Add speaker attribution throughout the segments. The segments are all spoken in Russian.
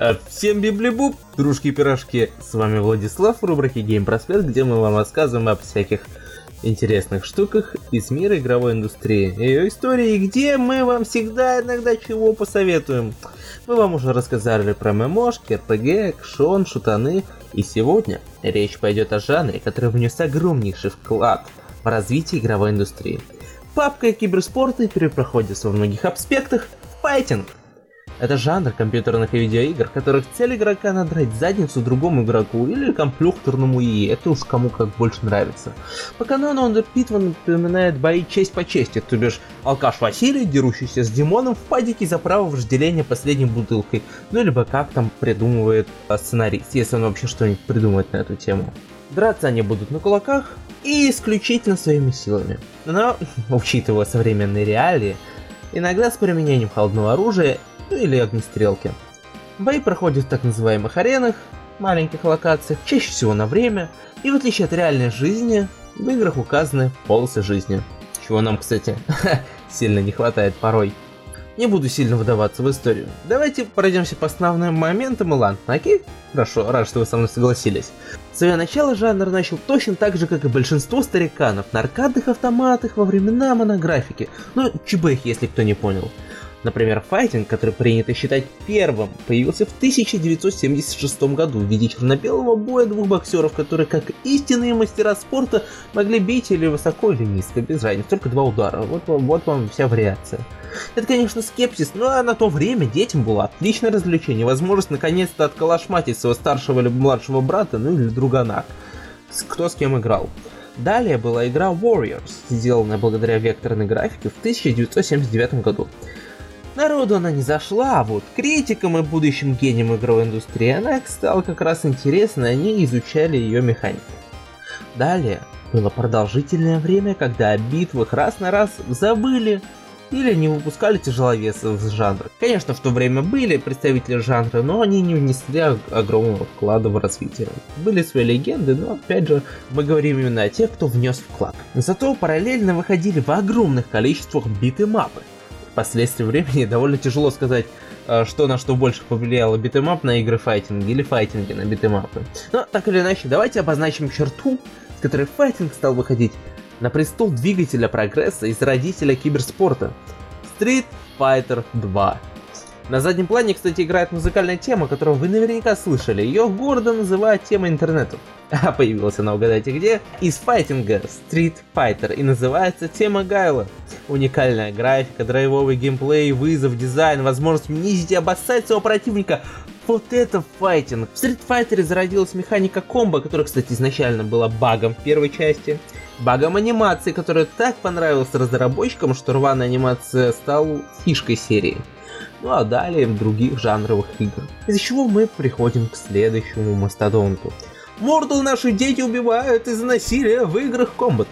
Speaker 1: А всем библибуб, дружки-пирожки, с вами Владислав в рубрике Game Prospect, где мы вам рассказываем об всяких интересных штуках из мира игровой индустрии, ее истории, где мы вам всегда иногда чего посоветуем. Мы вам уже рассказали про ММОшки, РПГ, экшон, шутаны, и сегодня речь пойдет о жанре, который внес огромнейший вклад в развитие игровой индустрии. Папка и киберспорты перепроходятся во многих аспектах в файтинг. Это жанр компьютерных и видеоигр, которых цель игрока надрать задницу другому игроку или компьютерному ИИ, это уж кому как больше нравится. По канону он Питман напоминает бои честь по чести, то бишь алкаш Василий, дерущийся с Димоном в падике за право вожделения последней бутылкой, ну либо как там придумывает а, сценарист, если он вообще что-нибудь придумает на эту тему. Драться они будут на кулаках и исключительно своими силами. Но, учитывая современные реалии, иногда с применением холодного оружия ну или огнестрелки. Бои проходят в так называемых аренах, маленьких локациях, чаще всего на время, и в отличие от реальной жизни, в играх указаны полосы жизни. Чего нам, кстати, сильно не хватает порой. Не буду сильно вдаваться в историю. Давайте пройдемся по основным моментам, Илан. Окей? Хорошо, рад, что вы со мной согласились. Свое начало жанр начал точно так же, как и большинство стариканов, на аркадных автоматах во времена монографики. Ну, ЧБХ, если кто не понял. Например, файтинг, который принято считать первым, появился в 1976 году в виде черно-белого боя двух боксеров, которые, как истинные мастера спорта, могли бить или высоко, или низко, без разницы, только два удара. Вот, вот вам вся вариация. Это, конечно, скепсис, но на то время детям было отличное развлечение, возможность наконец-то отколошматить своего старшего или младшего брата, ну или другана, кто с кем играл. Далее была игра Warriors, сделанная благодаря векторной графике в 1979 году. Народу она не зашла, а вот критикам и будущим гениям игровой индустрии она стала как раз интересна, они изучали ее механику. Далее было продолжительное время, когда о битвах раз на раз забыли или не выпускали тяжеловесов с жанра. Конечно, в то время были представители жанра, но они не внесли огромного вклада в развитие. Были свои легенды, но опять же, мы говорим именно о тех, кто внес вклад. Зато параллельно выходили в огромных количествах beat 'em up ы. По прошествии времени довольно тяжело сказать, э, что на что больше повлияло beat 'em up на игры файтинги или файтинги на beat 'em up ы. Но так или иначе, давайте обозначим черту, с которой файтинг стал выходить на престол двигателя прогресса из родителя киберспорта. Street Fighter 2. На заднем плане, кстати, играет музыкальная тема, которую вы наверняка слышали. Ее гордо называют темой интернета. А появилась она, угадайте где? Из файтинга Street Fighter и называется тема Гайла. Уникальная графика, драйвовый геймплей, вызов, дизайн, возможность унизить и обоссать своего противника. Вот это файтинг. В Street Fighter зародилась механика комбо, которая, кстати, изначально была багом в первой части. Багом анимации, которая так понравилась разработчикам, что рваная анимация стала фишкой серии ну а далее в других жанровых игр. Из-за чего мы приходим к следующему мастодонту. Mortal наши дети убивают из-за насилия в играх Combat.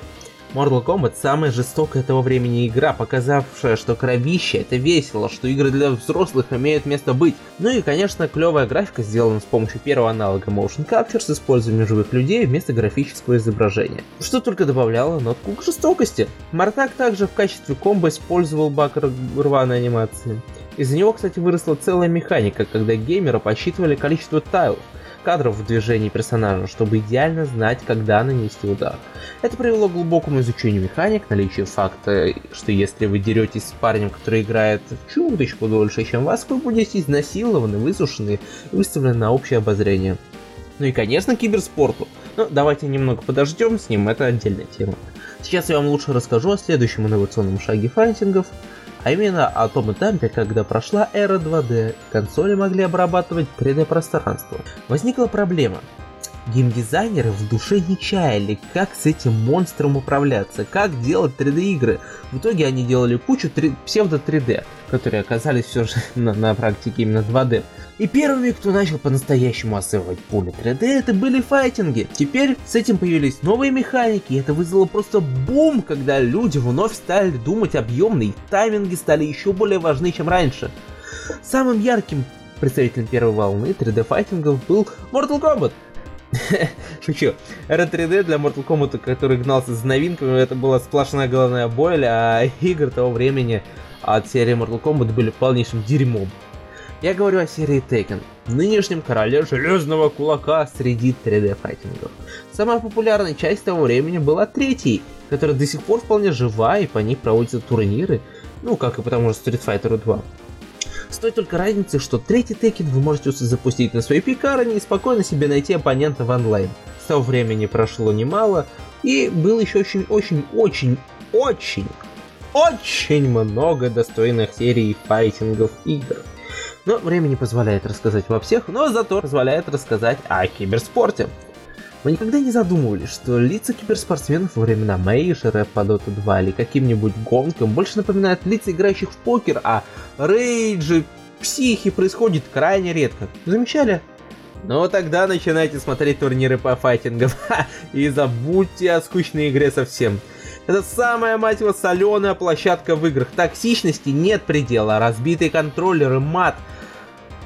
Speaker 1: Mortal Kombat самая жестокая этого времени игра, показавшая, что кровище это весело, что игры для взрослых имеют место быть. Ну и, конечно, клевая графика сделана с помощью первого аналога Motion Capture с использованием живых людей вместо графического изображения. Что только добавляло нотку к жестокости. Мартак также в качестве комбо использовал баг рваной анимации. Из-за него, кстати, выросла целая механика, когда геймеры посчитывали количество тайлов, кадров в движении персонажа, чтобы идеально знать, когда нанести удар. Это привело к глубокому изучению механик, наличию факта, что если вы деретесь с парнем, который играет чуточку дольше, чем вас, вы будете изнасилованы, высушены и выставлены на общее обозрение. Ну и, конечно, киберспорту. Но давайте немного подождем с ним, это отдельная тема. Сейчас я вам лучше расскажу о следующем инновационном шаге файтингов – а именно о том этапе, когда прошла эра 2D, консоли могли обрабатывать 3D пространство. Возникла проблема. Геймдизайнеры в душе не чаяли, как с этим монстром управляться, как делать 3D игры. В итоге они делали кучу 3... псевдо 3D, которые оказались все же на, на практике именно 2D. И первыми, кто начал по-настоящему осваивать поле 3D, это были файтинги. Теперь с этим появились новые механики, и это вызвало просто бум, когда люди вновь стали думать объемно, и тайминги стали еще более важны, чем раньше. Самым ярким представителем первой волны 3D файтингов был Mortal Kombat. Шучу. R3D для Mortal Kombat, который гнался за новинками, это была сплошная головная боль, а игры того времени от серии Mortal Kombat были полнейшим дерьмом. Я говорю о серии Tekken, нынешнем короле железного кулака среди 3D-файтингов. Самая популярная часть того времени была третьей, которая до сих пор вполне жива и по ней проводятся турниры, ну как и по тому же Street Fighter 2. С той только разницей, что третий Tekken вы можете запустить на своей пекарне и спокойно себе найти оппонента в онлайн. С того времени прошло немало, и было еще очень-очень-очень-очень очень много достойных серий файтингов игр. Но время не позволяет рассказать во всех, но зато позволяет рассказать о киберспорте. Мы никогда не задумывались, что лица киберспортсменов во времена Мейшера по Dota 2 или каким-нибудь гонкам больше напоминают лица играющих в покер, а рейджи, психи происходит крайне редко. Замечали? Ну тогда начинайте смотреть турниры по файтингам и забудьте о скучной игре совсем. Это самая, мать его, соленая площадка в играх. Токсичности нет предела, разбитые контроллеры, мат.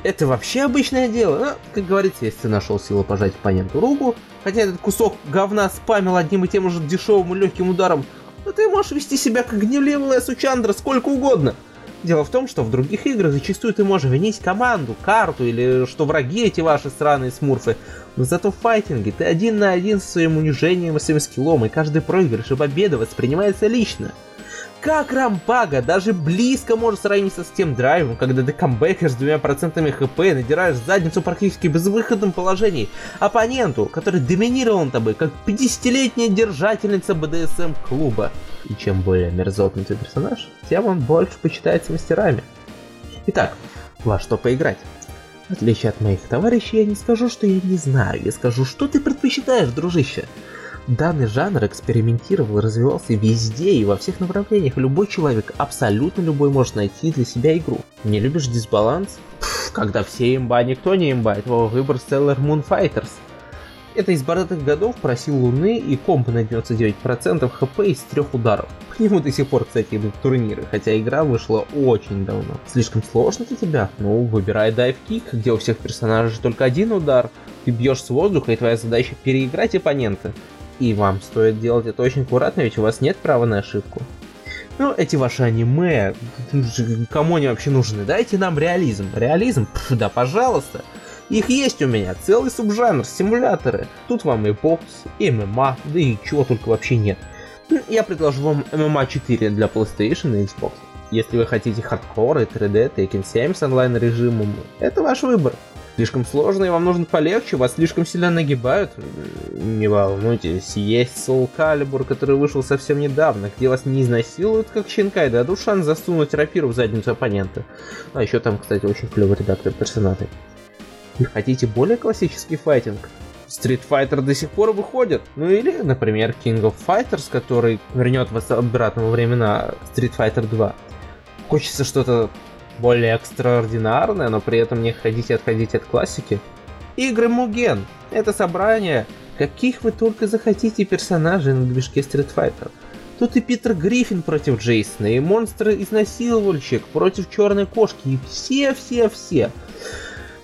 Speaker 1: Это вообще обычное дело. Ну, как говорится, если нашел силу пожать оппоненту руку, хотя этот кусок говна спамил одним и тем же дешевым и легким ударом, то ты можешь вести себя как гневливая сучандра сколько угодно. Дело в том, что в других играх зачастую ты можешь винить команду, карту или что враги эти ваши странные смурфы. Но зато в файтинге ты один на один со своим унижением и своим скиллом, и каждый проигрыш и победа воспринимается лично. Как Рампага даже близко может сравниться с тем драйвом, когда ты камбэкаешь с двумя процентами хп и надираешь задницу практически в безвыходном положении оппоненту, который доминировал над тобой, как 50-летняя держательница БДСМ клуба. И чем более мерзотный твой персонаж, тем он больше почитается мастерами. Итак, во что поиграть? В отличие от моих товарищей, я не скажу, что я не знаю, я скажу, что ты предпочитаешь, дружище. Данный жанр экспериментировал развивался везде и во всех направлениях. Любой человек, абсолютно любой, может найти для себя игру. Не любишь дисбаланс? Пфф, когда все имба, никто не имба. Твой выбор Stellar Moon Fighters. Это из бородатых годов просил Луны и комп на 99% хп из трех ударов. По нему до сих пор, кстати, идут турниры, хотя игра вышла очень давно. Слишком сложно для тебя? Ну, выбирай дайв кик, где у всех персонажей только один удар. Ты бьешь с воздуха, и твоя задача переиграть оппонента. И вам стоит делать это очень аккуратно, ведь у вас нет права на ошибку. Ну, эти ваши аниме, кому они вообще нужны? Дайте нам реализм. Реализм? Пф, да, пожалуйста. Их есть у меня, целый субжанр, симуляторы. Тут вам и бокс, и ММА, да и чего только вообще нет. Ну, я предложу вам ММА 4 для PlayStation и Xbox. Если вы хотите хардкор и 3D, Tekken 7 с онлайн режимом, это ваш выбор слишком сложно, и вам нужно полегче, вас слишком сильно нагибают. Не волнуйтесь, есть Soul Calibur, который вышел совсем недавно, где вас не изнасилуют, как щенка, и дадут шанс засунуть рапиру в задницу оппонента. А еще там, кстати, очень клевый редактор персонажей. Вы хотите более классический файтинг? Street Fighter до сих пор выходит. Ну или, например, King of Fighters, который вернет вас обратно во времена Street Fighter 2. Хочется что-то более экстраординарное, но при этом не хотите отходить от классики. Игры Муген — это собрание каких вы только захотите персонажей на движке Street Fighter. Тут и Питер Гриффин против Джейсона, и монстр-изнасиловальщик против черной кошки, и все-все-все.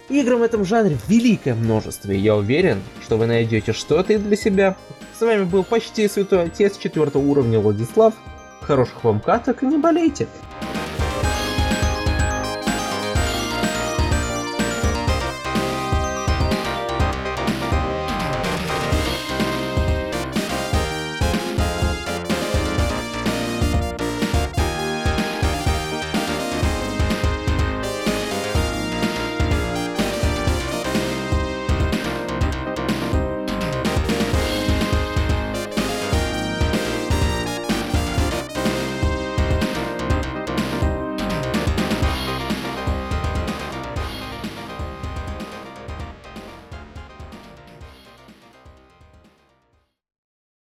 Speaker 1: Игр в этом жанре великое множество, и я уверен, что вы найдете что-то для себя. С вами был почти святой отец четвертого уровня Владислав. Хороших вам каток и не болейте!